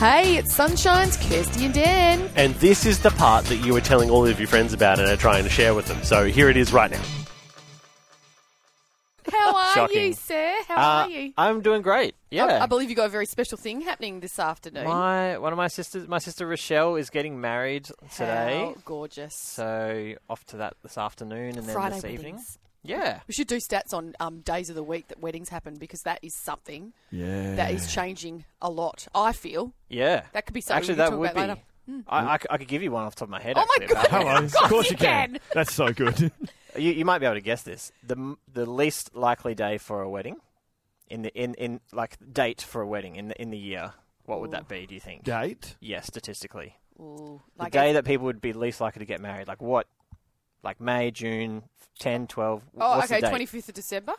Hey, it's Sunshine's Kirsty and Dan. And this is the part that you were telling all of your friends about and are trying to share with them. So here it is right now. How are Shocking. you, sir? How Uh, are you? I'm doing great. Yeah. I, I believe you got a very special thing happening this afternoon. my one of my sisters, my sister Rochelle, is getting married today. How gorgeous. So off to that this afternoon and then Friday this evening. weddings. Yeah. We should do stats on um, days of the week that weddings happen because that is something Yeah. that is changing a lot. I feel Yeah. that could be something Actually, we can that talk would about be. later. I, I c- I could give you one off the top of my head. Oh my actually, about God. Hello. Of course Of course you you can. can. That's so good. You, you might be able to guess this. The the least likely day for a wedding, in the in, in like date for a wedding in the in the year. What would that be? Do you think? Date. Yeah, statistically, Ooh, the day a- that people would be least likely to get married. Like what? Like May, June, 10, 12. oh, okay, the date? twenty fifth of December.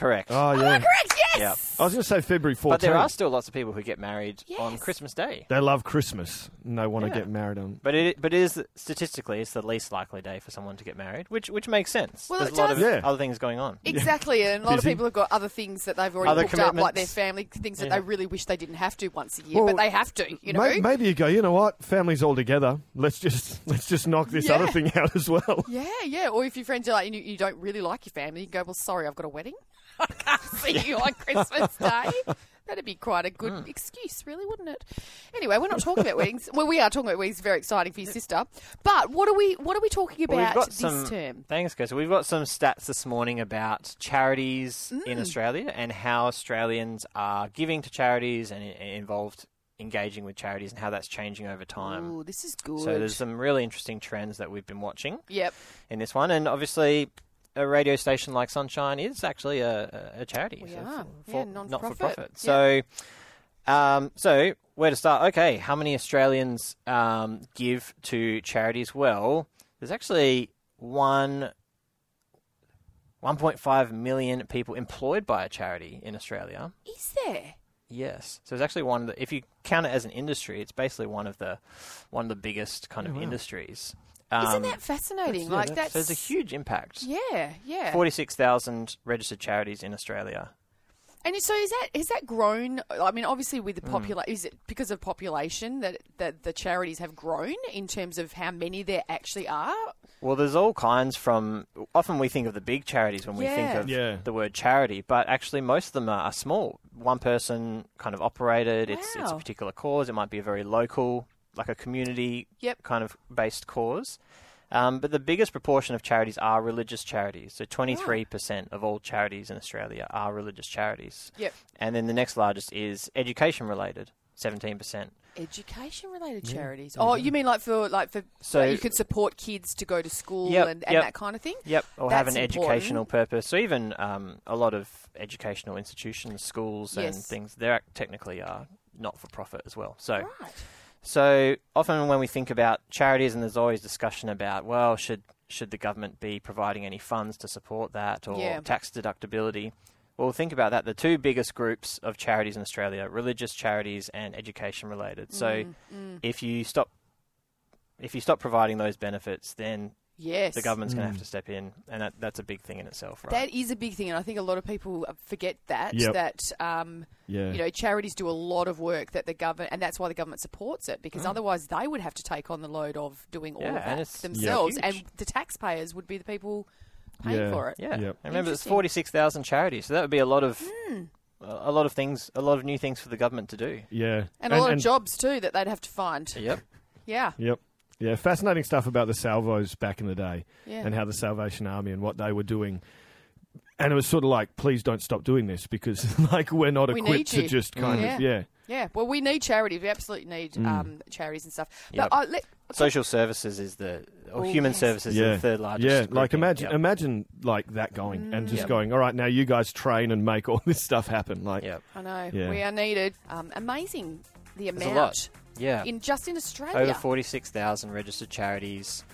Correct. Oh yeah. Correct. Yes. I was going to say February 14th. but there are still lots of people who get married on Yes. Christmas Day. They love Christmas and they want Yeah. to get married on. But it but it is statistically it's the least likely day for someone to get married, which which makes sense. Well, There's it a lot does. of Yeah. other things going on. Exactly, and a lot Busy. of people have got other things that they've already Other booked up, like their commitments. family things that Yeah. they really wish they didn't have to once a year, Well, but they have to. You know, May- Maybe you go. You know what? Families all together. Let's just let's just knock this Yeah. other thing out as well. Yeah, yeah. Or if your friends are like, you, you don't really like your family, you go, well, sorry, I've got a wedding. I can't see you on Christmas Day. That'd be quite a good excuse, really, wouldn't it? Anyway, we're not talking about weddings. Well, we are talking about weddings. Very exciting for your sister. But what are we? What are we talking Well, about this some, term? Thanks, guys. So we've got some stats this morning about charities in Mm. Australia and how Australians are giving to charities and i- involved engaging with charities and how that's changing over time. Ooh, this is good. So there's some really interesting trends that we've been watching Yep. in this one, and obviously. A radio station like Sunshine is actually a, a a charity, We so are. for- Yeah, non-for-profit. not for profit. Yep. So, um, so where to start? Okay, how many Australians um, give to charities? Well, there's actually one. 1.5 million people employed by a charity in Australia. Is there? Yes, so it's actually one of the. If you count it as an industry, it's basically one of the one of the biggest kind of industries. Isn't Um, that fascinating? yeah, like that- that's so there's a huge impact. Yeah, yeah. Forty-six thousand registered charities in Australia. And so is that has that grown? I mean, obviously with the Hmm. popula- is it because of population that that the charities have grown in terms of how many there actually are? Well, there's all kinds from. Often we think of the big charities when we think of Yeah. the word charity, but actually most of them are, are small. One person kind of operated. It's it's a particular cause. It might be a very local, like a community Yep. kind of based cause. Um, but the biggest proportion of charities are religious charities. So 23% of all charities in Australia are religious charities. Yep. And then the next largest is education related, 17%. Education related charities. Oh, you mean like for like for So- so you could support kids to go to school Yep, and, and yep. that kind of thing? Yep, or have an important. educational purpose. So even um, a lot of educational institutions, schools, and things, they're technically are not for profit as well. So, Right. So often when we think about charities, and there's always discussion about, well, should should the government be providing any funds to support that or Yeah. tax deductibility? Well, think about that. The two biggest groups of charities in Australia: religious charities and education related. So, Mm, if you stop if you stop providing those benefits, then Yes. the government's going to have to step in, and that, that's a big thing in itself, right? That is a big thing, and I think a lot of people forget that Yep. that um, Yeah. you know charities do a lot of work that the government, and that's why the government supports it because otherwise they would have to take on the load of doing all Mm. Yeah, of that it's- themselves, Yeah. and the taxpayers would be the people paying Yeah. for it. Yeah, Yep. and remember there's forty six thousand charities, so that would be a lot of Hmm. a a lot of things, a lot of new things for the government to do. yeah. And, a lot of jobs too that they'd have to find. Yep. Yeah, Yep. Yeah, fascinating stuff about the salvos back in the day yeah. and how the Salvation Army and what they were doing. And it was sort of like, please don't stop doing this because, like, we're not We equipped to just kind Mm. of, yeah. yeah, well, we need charities. We absolutely need Mm. um, charities and stuff. But Yep. uh, let, Social services is the or Oh, human yes. services yeah, is the third largest. yeah. Like imagine, Yep. imagine like that going and just Yep. going. All right, now you guys train and make all this stuff happen. Like, Yep. I know Yeah. we are needed. Um, amazing the There's amount a lot. Yeah. in just in Australia. Over forty six thousand registered charities,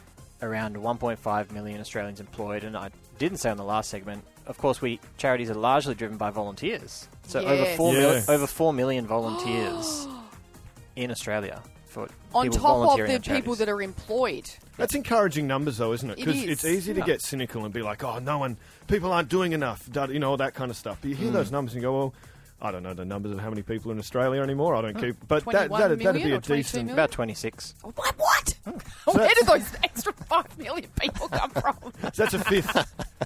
around one point five million Australians employed, and I didn't say on the last segment. Of course, we charities are largely driven by volunteers. So over Yes. mil- over four million volunteers in Australia for on top of the people that are employed. That's encouraging numbers, though, isn't it? It Because is. it's easy to Yeah. get cynical and be like, "Oh, no one, people aren't doing enough," you know, all that kind of stuff. But you hear mm. those numbers and you go, "Well, I don't know the numbers of how many people in Australia anymore. I don't keep, but that 21 that'd, that'd be a decent. million? About 26. What? What? So Where that's- did those extra five million people come from? So that's a fifth.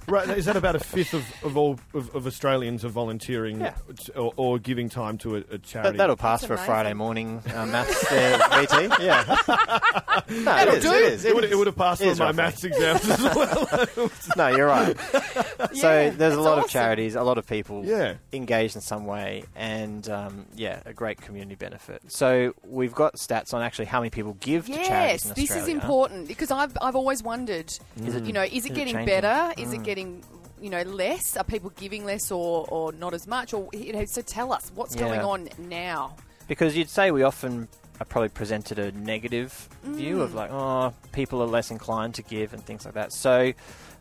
right, is that about a fifth of, of all of, of Australians are volunteering Yeah. or, or giving time to a, a charity? that'll pass That's for a amazing. Friday morning uh, maths there, BT. Yeah. no, That'll it is, do. it is. it would, it would have passed It on is my roughly. maths exams as well. No, you're right. Yeah, so there's that's a lot of awesome. charities, a lot of people Yeah. engaged in some way, and um, yeah, a great community benefit. So we've got stats on actually how many people give to charities Yes, this is important because I've I've always wondered, Is it- you know, is it is it getting changing? better? Is Mm. it getting you know less? Are people giving less or, or not as much? Or you know, so tell us what's going on now. Because you'd say we often are probably presented a negative view Mm. of like, oh, people are less inclined to give and things like that. So,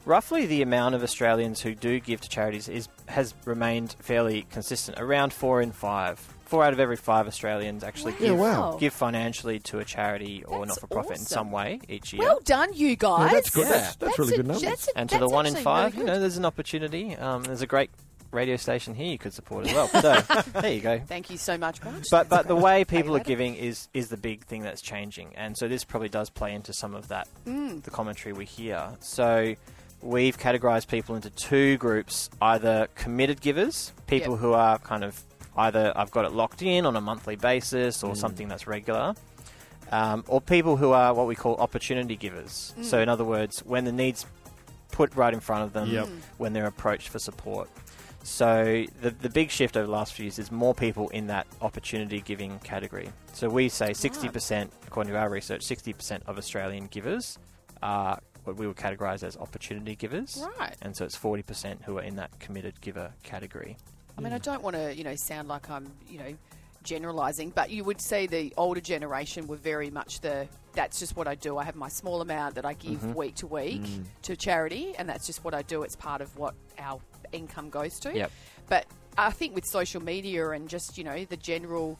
roughly the amount of Australians who do give to charities is has remained fairly consistent, around four in five. Four out of every five Australians actually Wow. Yeah, give wow. give financially to a charity or not for profit in some way each year. Well done, you guys. that's good. Yeah. That's, that's, really a- good numbers. a- and to the one in five, really you know, there's an opportunity. Um, there's a great radio station here you could support as well. So there you go. Thank you so much, Raj. But but the way people are giving is is the big thing that's changing, and so this probably does play into some of that Mm. the commentary we hear. So we've categorized people into two groups: either committed givers, people Yep. who are kind of either I've got it locked in on a monthly basis or Mm. something that's regular. Um, or people who are what we call opportunity givers. Mm. So, in other words, when the needs put right in front of them, Yep. when they're approached for support. So the the big shift over the last few years is more people in that opportunity giving category. So we say ah. sixty percent, according to our research, sixty percent of Australian givers are what we would categorise as opportunity givers, Right. and so it's forty percent who are in that committed giver category. I mean, I hmm. don't want to, you know, sound like I'm, you know, generalising, but you would say the older generation were very much the. That's just what I do. I have my small amount that I give Mm-hmm. week to week to charity, and that's just what I do. It's part of what our income goes to. Yep. But I think with social media and just you know the general.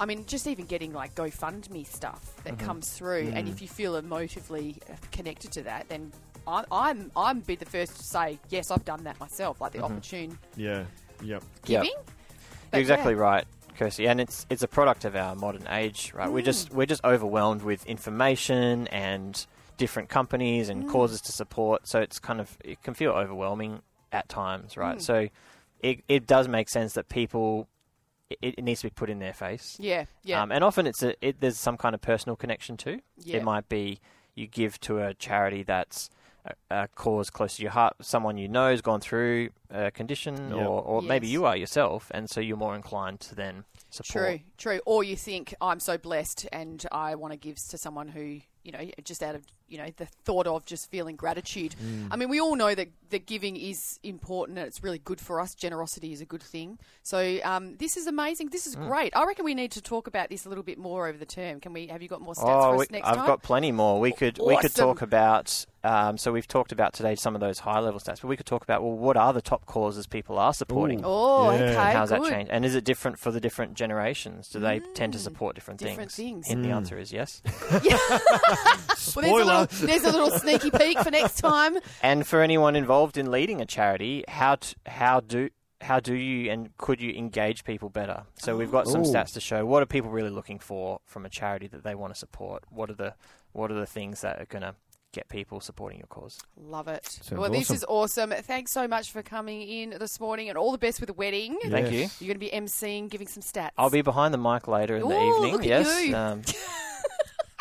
I mean, just even getting like GoFundMe stuff that Mm-hmm. comes through, Mm. and if you feel emotively uh, connected to that, then I, I'm I'm be the first to say yes, I've done that myself. Like the Mm-hmm. opportune Yeah. Yep. Yep. giving. But You're exactly yeah. right, Kirsty, and it's it's a product of our modern age, right? We're Mm. just we're just overwhelmed with information and different companies and Mm. causes to support, so it's kind of it can feel overwhelming at times, right? Mm. So it it does make sense that people it, it needs to be put in their face, Yeah, yeah, um, and often it's a it, there's some kind of personal connection too. yeah. It might be you give to a charity that's a, a cause close to your heart, someone you know has gone through a condition, Yep. or, or maybe you are yourself, and so you're more inclined to then support. True, true. Or you think I'm so blessed and I want to give to someone who, you know, just out of, you know, the thought of just feeling gratitude. Mm. I mean, we all know that, that giving is important and it's really good for us. Generosity is a good thing. So um, this is amazing. This Mm. is great. I reckon we need to talk about this a little bit more over the term. Can we? Have you got more stats Oh, for we, us next I've time? got plenty more. We could we could talk about. Um, so we've talked about today some of those high level stats, but we could talk about well, what are the top causes people are supporting? Ooh. Oh, Yeah. okay. How's that good. change? And is it different for the different generations? Do they tend to Mm, support different, different things? things. And the Mm. answer is yes. Well, Spoiler. Little, there's a little sneaky peek for next time. And for anyone involved in leading a charity, how t- how do how do you and could you engage people better? So we've got some Ooh. stats to show what are people really looking for from a charity that they want to support. What are the what are the things that are going to get people supporting your cause? Love it. Sounds well, this awesome. is awesome. Thanks so much for coming in this morning and all the best with the wedding. Yeah. Thank you. You're going to be emceeing, giving some stats. I'll be behind the mic later in the evening. look at yes. you. Um,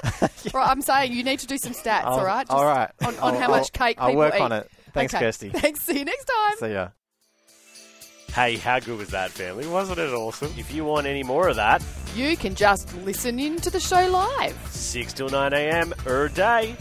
Um, Right, I'm saying you need to do some stats, I'll- all right? all right. On, on how much cake I'll people work eat. on it. Thanks, Okay. Kirsty. Thanks. See you next time. See ya. Hey, how good was that, family? Wasn't it awesome? If you want any more of that, You can just listen in to the show live. 6 till 9 a.m. er day.